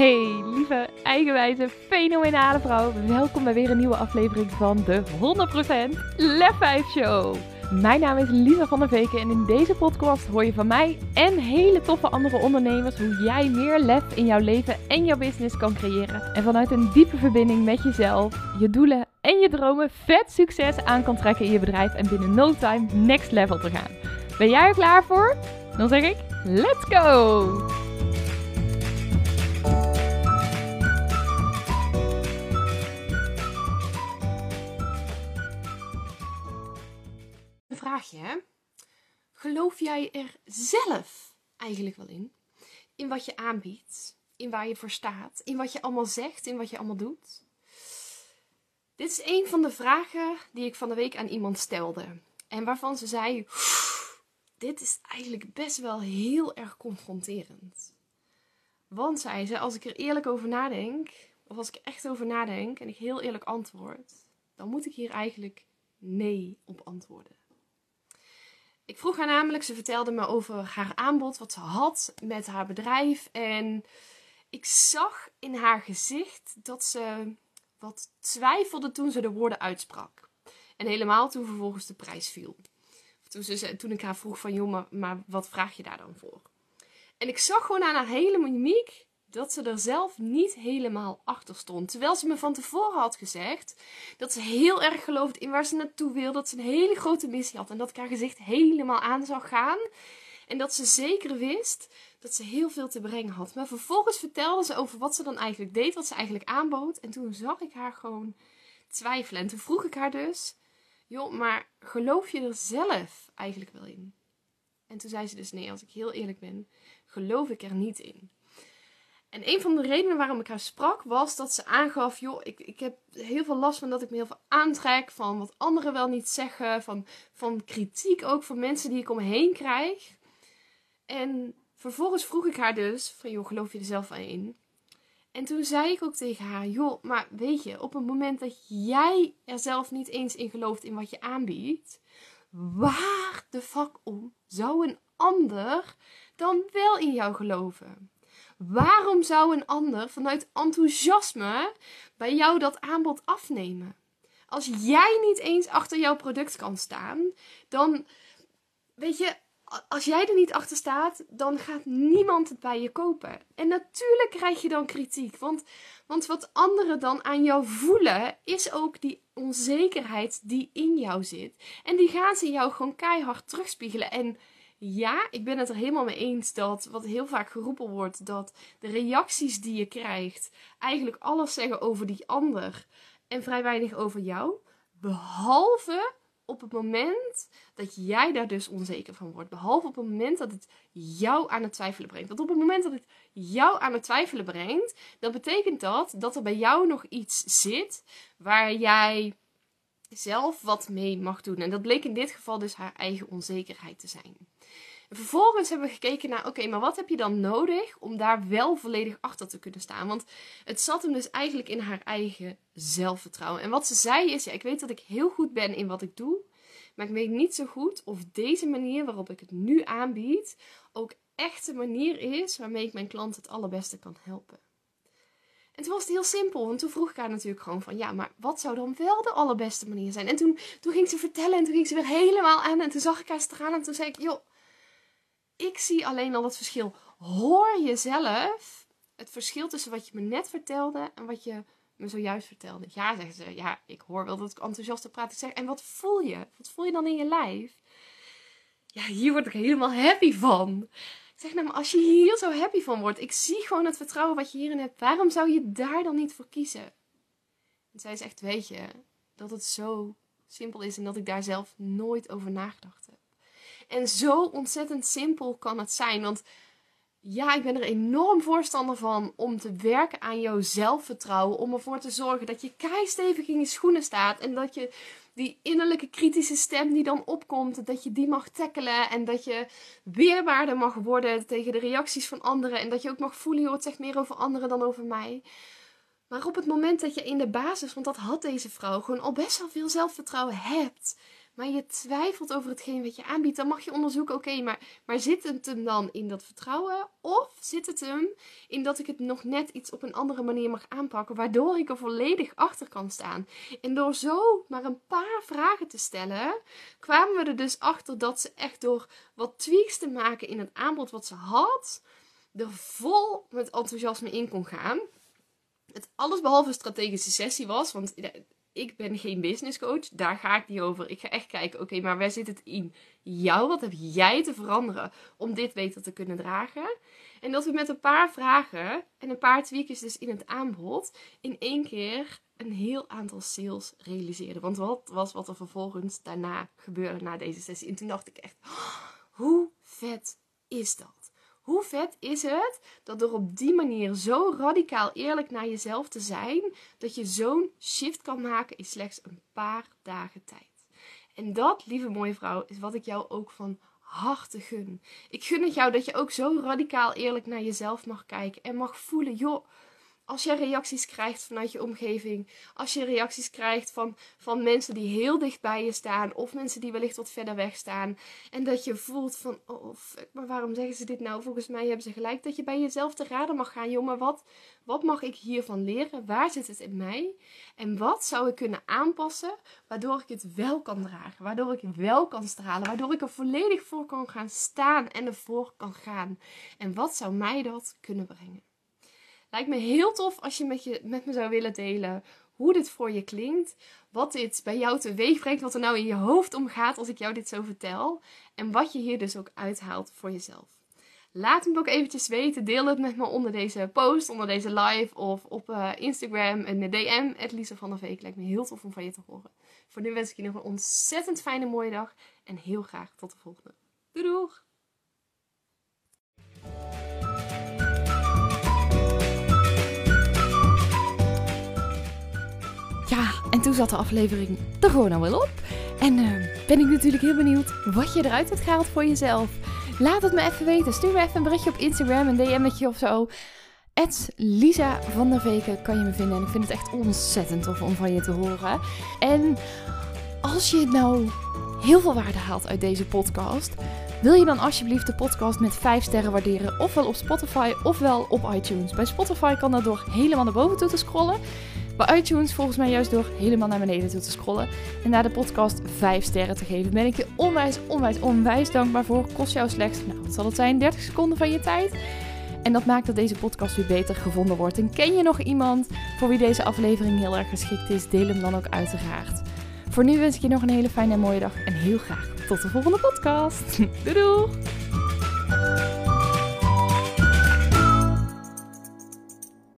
Hey, lieve, eigenwijze, fenomenale vrouw. Welkom bij weer een nieuwe aflevering van de 100% Lef 5 Show. Mijn naam is Lisa van der Veken en in deze podcast hoor je van mij en hele toffe andere ondernemers hoe jij meer lef in jouw leven en jouw business kan creëren. En vanuit een diepe verbinding met jezelf, je doelen en je dromen vet succes aan kan trekken in je bedrijf en binnen no time next level te gaan. Ben jij er klaar voor? Dan zeg ik, let's go! Geloof jij er zelf eigenlijk wel in? In wat je aanbiedt, in waar je voor staat, in wat je allemaal zegt, in wat je allemaal doet? Dit is een van de vragen die ik van de week aan iemand stelde. En waarvan ze zei: Dit is eigenlijk best wel heel erg confronterend. Want zei ze: Als ik er eerlijk over nadenk, of als ik echt over nadenk en ik heel eerlijk antwoord, dan moet ik hier eigenlijk nee op antwoorden. Ik vroeg haar namelijk, ze vertelde me over haar aanbod, wat ze had met haar bedrijf. En ik zag in haar gezicht dat ze wat twijfelde toen ze de woorden uitsprak. En helemaal toen vervolgens de prijs viel. Toen, ze, toen ik haar vroeg van, joh, maar, maar wat vraag je daar dan voor? En ik zag gewoon aan haar hele mimiek dat ze er zelf niet helemaal achter stond. Terwijl ze me van tevoren had gezegd dat ze heel erg geloofde in waar ze naartoe wil. Dat ze een hele grote missie had en dat ik haar gezicht helemaal aan zou gaan. En dat ze zeker wist dat ze heel veel te brengen had. Maar vervolgens vertelde ze over wat ze dan eigenlijk deed, wat ze eigenlijk aanbood. En toen zag ik haar gewoon twijfelen. En toen vroeg ik haar dus: Joh, maar geloof je er zelf eigenlijk wel in? En toen zei ze dus: Nee, als ik heel eerlijk ben, geloof ik er niet in. En een van de redenen waarom ik haar sprak was dat ze aangaf: joh, ik, ik heb heel veel last van dat ik me heel veel aantrek van wat anderen wel niet zeggen, van, van kritiek ook van mensen die ik om me heen krijg. En vervolgens vroeg ik haar dus: van joh, geloof je er zelf aan in? En toen zei ik ook tegen haar: joh, maar weet je, op het moment dat jij er zelf niet eens in gelooft in wat je aanbiedt, waar de fuck om zou een ander dan wel in jou geloven? Waarom zou een ander vanuit enthousiasme bij jou dat aanbod afnemen? Als jij niet eens achter jouw product kan staan, dan weet je, als jij er niet achter staat, dan gaat niemand het bij je kopen. En natuurlijk krijg je dan kritiek, want, want wat anderen dan aan jou voelen, is ook die onzekerheid die in jou zit. En die gaan ze jou gewoon keihard terugspiegelen. En ja, ik ben het er helemaal mee eens dat wat heel vaak geroepen wordt, dat de reacties die je krijgt eigenlijk alles zeggen over die ander en vrij weinig over jou. Behalve op het moment dat jij daar dus onzeker van wordt. Behalve op het moment dat het jou aan het twijfelen brengt. Want op het moment dat het jou aan het twijfelen brengt, dan betekent dat dat er bij jou nog iets zit waar jij zelf wat mee mag doen. En dat bleek in dit geval dus haar eigen onzekerheid te zijn. Vervolgens hebben we gekeken naar, oké, maar wat heb je dan nodig om daar wel volledig achter te kunnen staan? Want het zat hem dus eigenlijk in haar eigen zelfvertrouwen. En wat ze zei is, ja, ik weet dat ik heel goed ben in wat ik doe, maar ik weet niet zo goed of deze manier waarop ik het nu aanbied ook echt de manier is waarmee ik mijn klant het allerbeste kan helpen. En toen was het heel simpel, want toen vroeg ik haar natuurlijk gewoon van, ja, maar wat zou dan wel de allerbeste manier zijn? En toen, toen ging ze vertellen en toen ging ze weer helemaal aan en toen zag ik haar stralen en toen zei ik, joh, ik zie alleen al het verschil. Hoor je zelf het verschil tussen wat je me net vertelde en wat je me zojuist vertelde? Ja, zeggen ze, ja, ik hoor wel dat ik enthousiast praat. Ik zeg, en wat voel je? Wat voel je dan in je lijf? Ja, hier word ik helemaal happy van. Ik zeg, nou, maar als je hier zo happy van wordt, ik zie gewoon het vertrouwen wat je hierin hebt, waarom zou je daar dan niet voor kiezen? En zij zegt, weet je, dat het zo simpel is en dat ik daar zelf nooit over nagedacht heb. En zo ontzettend simpel kan het zijn, want ja, ik ben er enorm voorstander van om te werken aan jouw zelfvertrouwen. Om ervoor te zorgen dat je keistevig in je schoenen staat. En dat je die innerlijke kritische stem die dan opkomt, dat je die mag tackelen. En dat je weerbaarder mag worden tegen de reacties van anderen. En dat je ook mag voelen, joh, het zegt meer over anderen dan over mij. Maar op het moment dat je in de basis, want dat had deze vrouw, gewoon al best wel veel zelfvertrouwen hebt. Maar je twijfelt over hetgeen wat je aanbiedt, dan mag je onderzoeken, oké, maar, maar zit het hem dan in dat vertrouwen? Of zit het hem in dat ik het nog net iets op een andere manier mag aanpakken, waardoor ik er volledig achter kan staan? En door zo maar een paar vragen te stellen, kwamen we er dus achter dat ze echt door wat tweaks te maken in het aanbod wat ze had, er vol met enthousiasme in kon gaan. Het alles behalve strategische sessie was, want ik ben geen business coach. Daar ga ik niet over. Ik ga echt kijken, oké, maar waar zit het in jou? Wat heb jij te veranderen om dit beter te kunnen dragen? En dat we met een paar vragen en een paar tweakjes dus in het aanbod in één keer een heel aantal sales realiseerden. Want wat was wat er vervolgens daarna gebeurde na deze sessie? En toen dacht ik echt, hoe vet is dat? Hoe vet is het dat door op die manier zo radicaal eerlijk naar jezelf te zijn, dat je zo'n shift kan maken in slechts een paar dagen tijd. En dat, lieve mooie vrouw, is wat ik jou ook van harte gun. Ik gun het jou dat je ook zo radicaal eerlijk naar jezelf mag kijken en mag voelen, joh, als je reacties krijgt vanuit je omgeving, als je reacties krijgt van, van mensen die heel dicht bij je staan, of mensen die wellicht wat verder weg staan, en dat je voelt van, oh maar waarom zeggen ze dit nou? Volgens mij hebben ze gelijk dat je bij jezelf te raden mag gaan, joh, maar wat, wat mag ik hiervan leren? Waar zit het in mij? En wat zou ik kunnen aanpassen, waardoor ik het wel kan dragen, waardoor ik wel kan stralen, waardoor ik er volledig voor kan gaan staan en ervoor kan gaan? En wat zou mij dat kunnen brengen? Lijkt me heel tof als je met, je met me zou willen delen hoe dit voor je klinkt. Wat dit bij jou teweeg brengt. Wat er nou in je hoofd omgaat als ik jou dit zo vertel. En wat je hier dus ook uithaalt voor jezelf. Laat me ook eventjes weten. Deel het met me onder deze post, onder deze live of op uh, Instagram. Een DM, Lisa van der Veek. Lijkt me heel tof om van je te horen. Voor nu wens ik je nog een ontzettend fijne mooie dag. En heel graag tot de volgende. Doei doeg! En toen zat de aflevering er gewoon al wel op. En uh, ben ik natuurlijk heel benieuwd wat je eruit hebt gehaald voor jezelf. Laat het me even weten. Stuur me even een berichtje op Instagram, een DM'tje of zo. Lisa van der Veken kan je me vinden. En ik vind het echt ontzettend tof om van je te horen. En als je nou heel veel waarde haalt uit deze podcast... Wil je dan alsjeblieft de podcast met 5 sterren waarderen, ofwel op Spotify ofwel op iTunes? Bij Spotify kan dat door helemaal naar boven toe te scrollen. Bij iTunes volgens mij juist door helemaal naar beneden toe te scrollen en naar de podcast 5 sterren te geven. Ben ik je onwijs, onwijs, onwijs dankbaar voor. Kost jou slechts, nou wat zal het zijn, 30 seconden van je tijd. En dat maakt dat deze podcast weer beter gevonden wordt. En ken je nog iemand voor wie deze aflevering heel erg geschikt is? Deel hem dan ook uiteraard. Voor nu wens ik je nog een hele fijne en mooie dag en heel graag tot de volgende podcast. Doei doei!